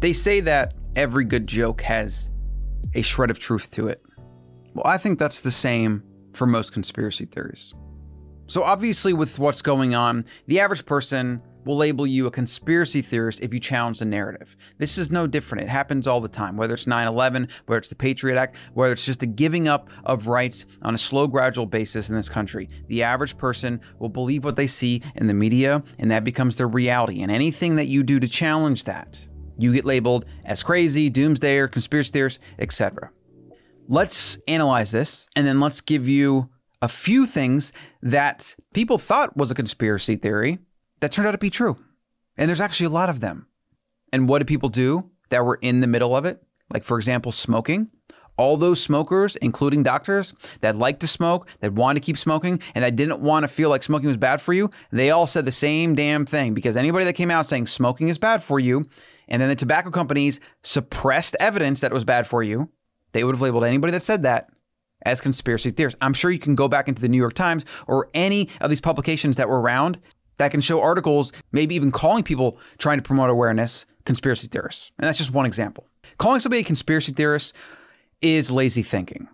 They say that every good joke has a shred of truth to it. Well, I think that's the same for most conspiracy theories. So, obviously, with what's going on, the average person will label you a conspiracy theorist if you challenge the narrative. This is no different. It happens all the time, whether it's 9 11, whether it's the Patriot Act, whether it's just the giving up of rights on a slow, gradual basis in this country. The average person will believe what they see in the media, and that becomes their reality. And anything that you do to challenge that, you get labeled as crazy, doomsdayer, conspiracy theorist, etc. Let's analyze this, and then let's give you a few things that people thought was a conspiracy theory that turned out to be true. And there's actually a lot of them. And what did people do that were in the middle of it? Like, for example, smoking. All those smokers, including doctors that liked to smoke, that wanted to keep smoking, and that didn't want to feel like smoking was bad for you, they all said the same damn thing. Because anybody that came out saying smoking is bad for you, and then the tobacco companies suppressed evidence that it was bad for you, they would have labeled anybody that said that as conspiracy theorists. I'm sure you can go back into the New York Times or any of these publications that were around that can show articles, maybe even calling people trying to promote awareness conspiracy theorists. And that's just one example. Calling somebody a conspiracy theorist is lazy thinking.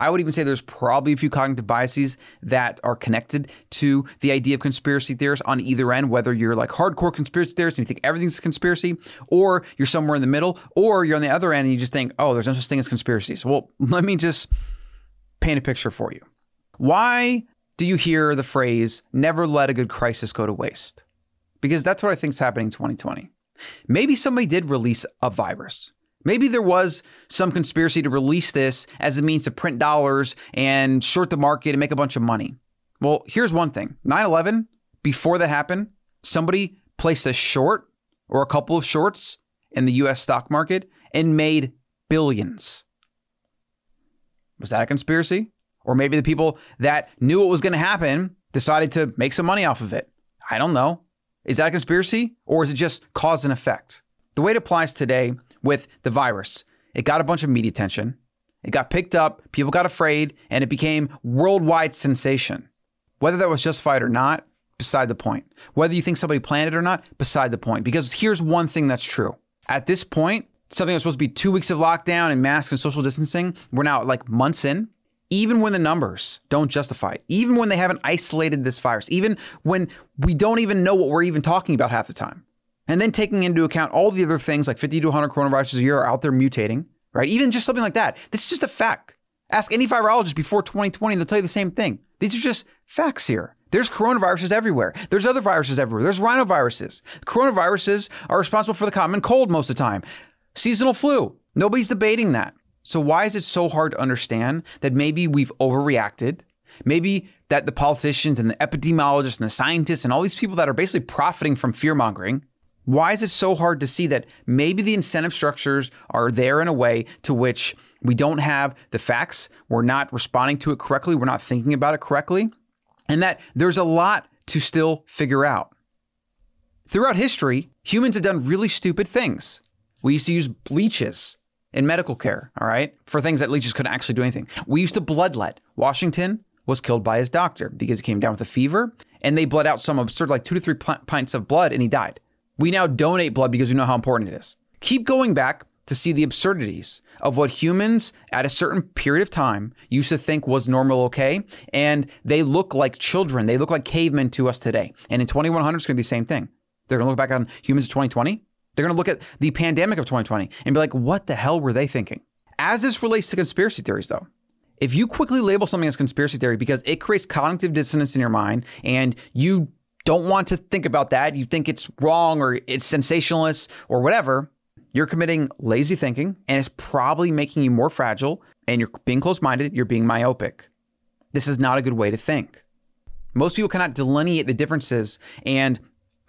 I would even say there's probably a few cognitive biases that are connected to the idea of conspiracy theorists on either end, whether you're like hardcore conspiracy theorists and you think everything's a conspiracy, or you're somewhere in the middle, or you're on the other end and you just think, oh, there's no such thing as conspiracies. Well, let me just paint a picture for you. Why do you hear the phrase, never let a good crisis go to waste? Because that's what I think is happening in 2020. Maybe somebody did release a virus. Maybe there was some conspiracy to release this as a means to print dollars and short the market and make a bunch of money. Well, here's one thing 9 11, before that happened, somebody placed a short or a couple of shorts in the US stock market and made billions. Was that a conspiracy? Or maybe the people that knew what was going to happen decided to make some money off of it. I don't know. Is that a conspiracy or is it just cause and effect? The way it applies today with the virus, it got a bunch of media attention. It got picked up, people got afraid, and it became worldwide sensation. Whether that was justified or not, beside the point. Whether you think somebody planned it or not, beside the point. Because here's one thing that's true. At this point, something that's supposed to be two weeks of lockdown and masks and social distancing, we're now like months in even when the numbers don't justify it, even when they haven't isolated this virus, even when we don't even know what we're even talking about half the time. And then taking into account all the other things like 50 to 100 coronaviruses a year are out there mutating, right? Even just something like that. This is just a fact. Ask any virologist before 2020, they'll tell you the same thing. These are just facts here. There's coronaviruses everywhere. There's other viruses everywhere. There's rhinoviruses. Coronaviruses are responsible for the common cold most of the time. Seasonal flu. Nobody's debating that. So why is it so hard to understand that maybe we've overreacted? Maybe that the politicians and the epidemiologists and the scientists and all these people that are basically profiting from fear mongering, why is it so hard to see that maybe the incentive structures are there in a way to which we don't have the facts, we're not responding to it correctly, we're not thinking about it correctly, and that there's a lot to still figure out. Throughout history, humans have done really stupid things. We used to use leeches in medical care, all right, for things that leeches couldn't actually do anything. We used to bloodlet. Washington was killed by his doctor because he came down with a fever and they bled out some absurd, like two to three pints of blood, and he died. We now donate blood because we know how important it is. Keep going back to see the absurdities of what humans at a certain period of time used to think was normal okay? And they look like children. They look like cavemen to us today. And in 2100 it's going to be the same thing. They're going to look back on humans of 2020 they're going to look at the pandemic of 2020 and be like, what the hell were they thinking? As this relates to conspiracy theories, though, if you quickly label something as conspiracy theory because it creates cognitive dissonance in your mind and you don't want to think about that, you think it's wrong or it's sensationalist or whatever, you're committing lazy thinking and it's probably making you more fragile and you're being close minded, you're being myopic. This is not a good way to think. Most people cannot delineate the differences and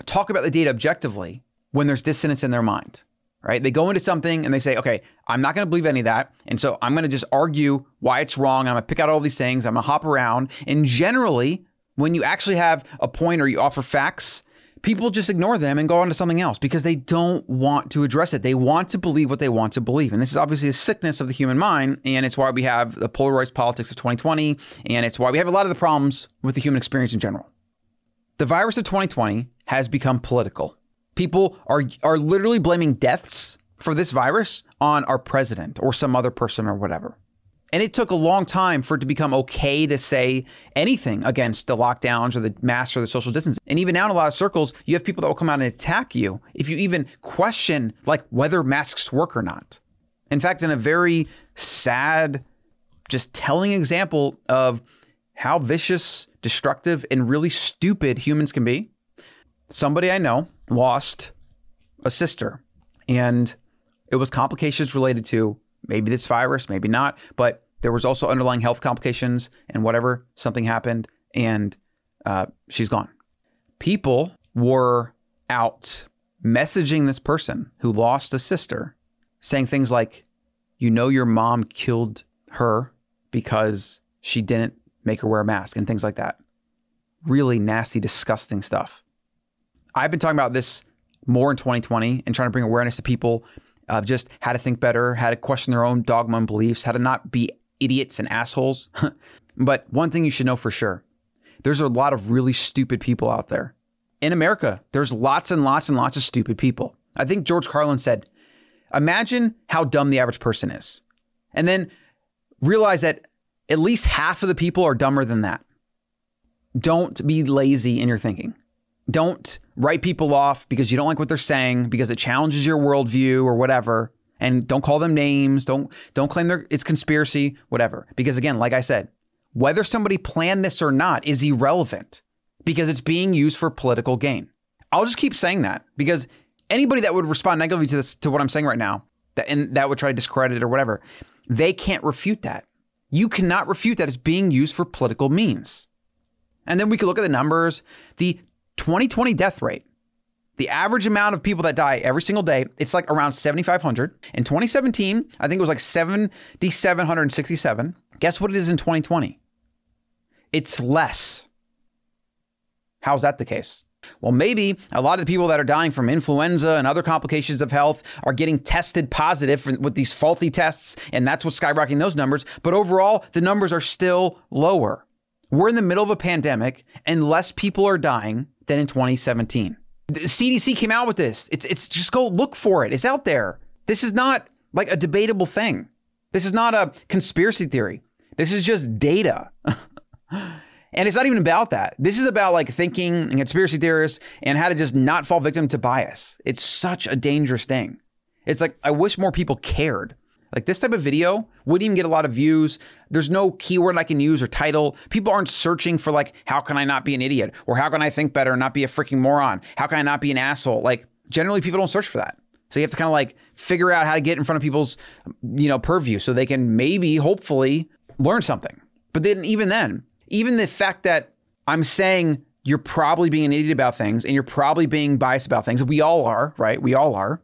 talk about the data objectively when there's dissonance in their mind, right? They go into something and they say, okay, I'm not going to believe any of that. And so I'm going to just argue why it's wrong. I'm going to pick out all these things. I'm going to hop around. And generally, when you actually have a point or you offer facts, people just ignore them and go on to something else because they don't want to address it. They want to believe what they want to believe. And this is obviously a sickness of the human mind. And it's why we have the polarized politics of 2020. And it's why we have a lot of the problems with the human experience in general. The virus of 2020 has become political. People are are literally blaming deaths for this virus on our president or some other person or whatever. And it took a long time for it to become okay to say anything against the lockdowns or the masks or the social distancing. And even now, in a lot of circles, you have people that will come out and attack you if you even question like whether masks work or not. In fact, in a very sad, just telling example of how vicious, destructive, and really stupid humans can be, somebody I know lost a sister, and it was complications related to maybe this virus, maybe not, but there was also underlying health complications and whatever, something happened and uh, she's gone. People were out messaging this person who lost a sister, saying things like, You know, your mom killed her because she didn't make her wear a mask and things like that. Really nasty, disgusting stuff. I've been talking about this more in 2020 and trying to bring awareness to people just how to think better, how to question their own dogma and beliefs, how to not be idiots and assholes. but one thing you should know for sure there's a lot of really stupid people out there. In America, there's lots and lots and lots of stupid people. I think George Carlin said, Imagine how dumb the average person is. And then realize that at least half of the people are dumber than that. Don't be lazy in your thinking. Don't write people off because you don't like what they're saying, because it challenges your worldview or whatever. And don't call them names. Don't don't claim they're it's conspiracy, whatever. Because again, like I said, whether somebody planned this or not is irrelevant because it's being used for political gain. I'll just keep saying that because anybody that would respond negatively to this to what I'm saying right now, that and that would try to discredit it or whatever, they can't refute that. You cannot refute that it's being used for political means. And then we could look at the numbers. The 2020 death rate, the average amount of people that die every single day, it's like around 7,500. In 2017, I think it was like 7,767. Guess what it is in 2020? It's less. How's that the case? Well, maybe a lot of the people that are dying from influenza and other complications of health are getting tested positive with these faulty tests, and that's what's skyrocketing those numbers. But overall, the numbers are still lower. We're in the middle of a pandemic, and less people are dying than in 2017. The CDC came out with this. It's it's just go look for it. It's out there. This is not like a debatable thing. This is not a conspiracy theory. This is just data. and it's not even about that. This is about like thinking and conspiracy theorists and how to just not fall victim to bias. It's such a dangerous thing. It's like I wish more people cared. Like this type of video wouldn't even get a lot of views. There's no keyword I can use or title. People aren't searching for like, how can I not be an idiot? Or how can I think better and not be a freaking moron? How can I not be an asshole? Like generally people don't search for that. So you have to kind of like figure out how to get in front of people's, you know, purview so they can maybe, hopefully, learn something. But then even then, even the fact that I'm saying you're probably being an idiot about things and you're probably being biased about things, we all are, right? We all are.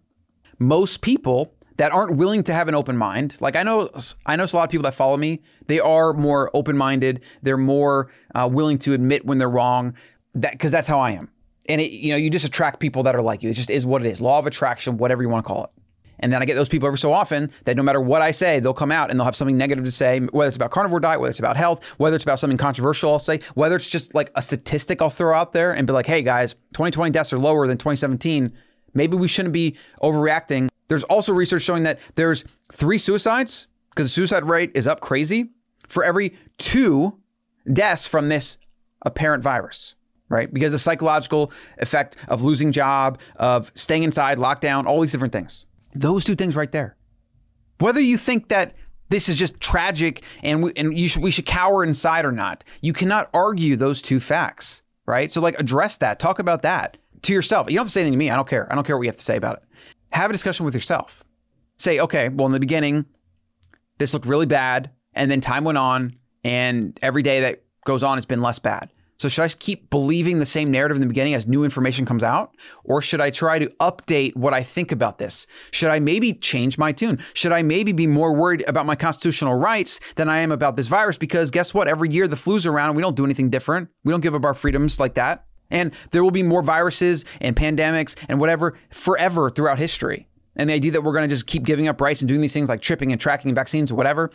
Most people that aren't willing to have an open mind. Like I know, I know a lot of people that follow me. They are more open minded. They're more uh, willing to admit when they're wrong. That because that's how I am. And it, you know, you just attract people that are like you. It just is what it is. Law of attraction, whatever you want to call it. And then I get those people every so often that no matter what I say, they'll come out and they'll have something negative to say, whether it's about carnivore diet, whether it's about health, whether it's about something controversial, I'll say, whether it's just like a statistic I'll throw out there and be like, hey guys, 2020 deaths are lower than 2017. Maybe we shouldn't be overreacting there's also research showing that there's three suicides because the suicide rate is up crazy for every two deaths from this apparent virus, right? Because the psychological effect of losing job, of staying inside, lockdown, all these different things. Those two things right there. Whether you think that this is just tragic and we, and should, we should cower inside or not, you cannot argue those two facts, right? So like address that, talk about that to yourself. You don't have to say anything to me. I don't care. I don't care what you have to say about it have a discussion with yourself. Say, okay, well, in the beginning, this looked really bad. And then time went on, and every day that goes on, it's been less bad. So, should I keep believing the same narrative in the beginning as new information comes out? Or should I try to update what I think about this? Should I maybe change my tune? Should I maybe be more worried about my constitutional rights than I am about this virus? Because guess what? Every year the flu's around, we don't do anything different. We don't give up our freedoms like that. And there will be more viruses and pandemics and whatever forever throughout history. And the idea that we're going to just keep giving up rights and doing these things like tripping and tracking vaccines or whatever,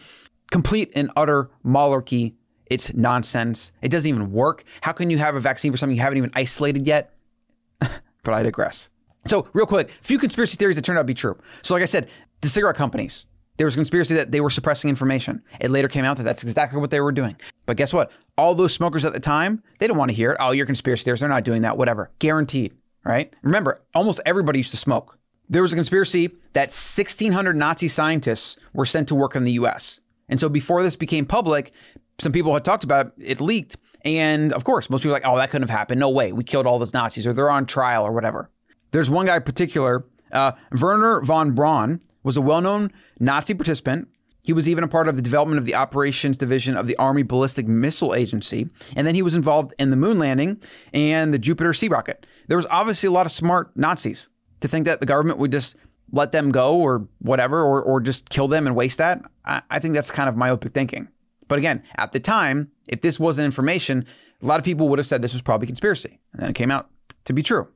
complete and utter malarkey. It's nonsense. It doesn't even work. How can you have a vaccine for something you haven't even isolated yet? but I digress. So, real quick, a few conspiracy theories that turned out to be true. So, like I said, the cigarette companies, there was a conspiracy that they were suppressing information. It later came out that that's exactly what they were doing. But guess what? All those smokers at the time, they didn't want to hear it. Oh, you're conspiracy theorists. They're not doing that. Whatever. Guaranteed. Right? Remember, almost everybody used to smoke. There was a conspiracy that 1,600 Nazi scientists were sent to work in the US. And so before this became public, some people had talked about it, it leaked. And of course, most people like, oh, that couldn't have happened. No way. We killed all those Nazis or they're on trial or whatever. There's one guy in particular, uh, Wernher von Braun, was a well known Nazi participant. He was even a part of the development of the operations division of the Army Ballistic Missile Agency. And then he was involved in the moon landing and the Jupiter-C rocket. There was obviously a lot of smart Nazis to think that the government would just let them go or whatever, or, or just kill them and waste that. I, I think that's kind of myopic thinking. But again, at the time, if this wasn't information, a lot of people would have said this was probably conspiracy. And then it came out to be true.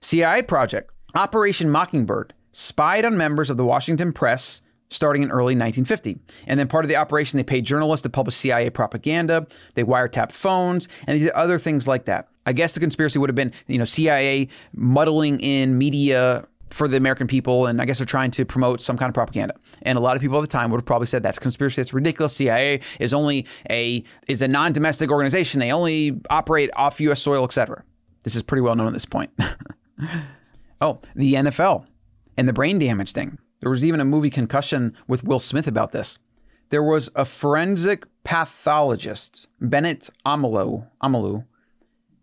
CIA project, Operation Mockingbird, spied on members of the Washington press starting in early 1950. And then part of the operation, they paid journalists to publish CIA propaganda, they wiretapped phones, and other things like that. I guess the conspiracy would have been, you know, CIA muddling in media for the American people, and I guess they're trying to promote some kind of propaganda. And a lot of people at the time would have probably said that's conspiracy. That's ridiculous. CIA is only a is a non-domestic organization. They only operate off U.S. soil, etc. This is pretty well known at this point. oh, the NFL and the brain damage thing. There was even a movie Concussion with Will Smith about this. There was a forensic pathologist, Bennett Omalu,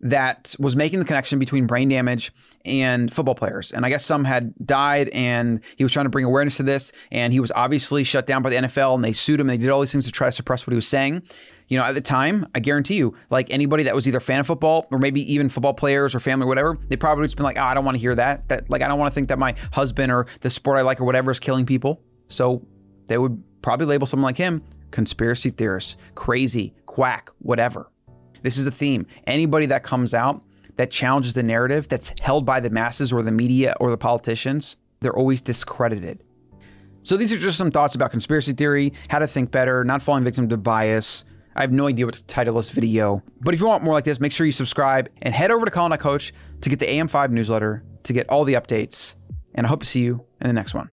that was making the connection between brain damage and football players. And I guess some had died, and he was trying to bring awareness to this. And he was obviously shut down by the NFL, and they sued him. And they did all these things to try to suppress what he was saying. You know, at the time, I guarantee you, like anybody that was either fan of football or maybe even football players or family or whatever, they probably would just been like, oh, I don't want to hear that. That like I don't want to think that my husband or the sport I like or whatever is killing people. So they would probably label someone like him conspiracy theorist, crazy, quack, whatever. This is a theme. Anybody that comes out that challenges the narrative that's held by the masses or the media or the politicians, they're always discredited. So these are just some thoughts about conspiracy theory, how to think better, not falling victim to bias. I have no idea what to title this video. But if you want more like this, make sure you subscribe and head over to Colin Coach to get the AM5 newsletter to get all the updates. And I hope to see you in the next one.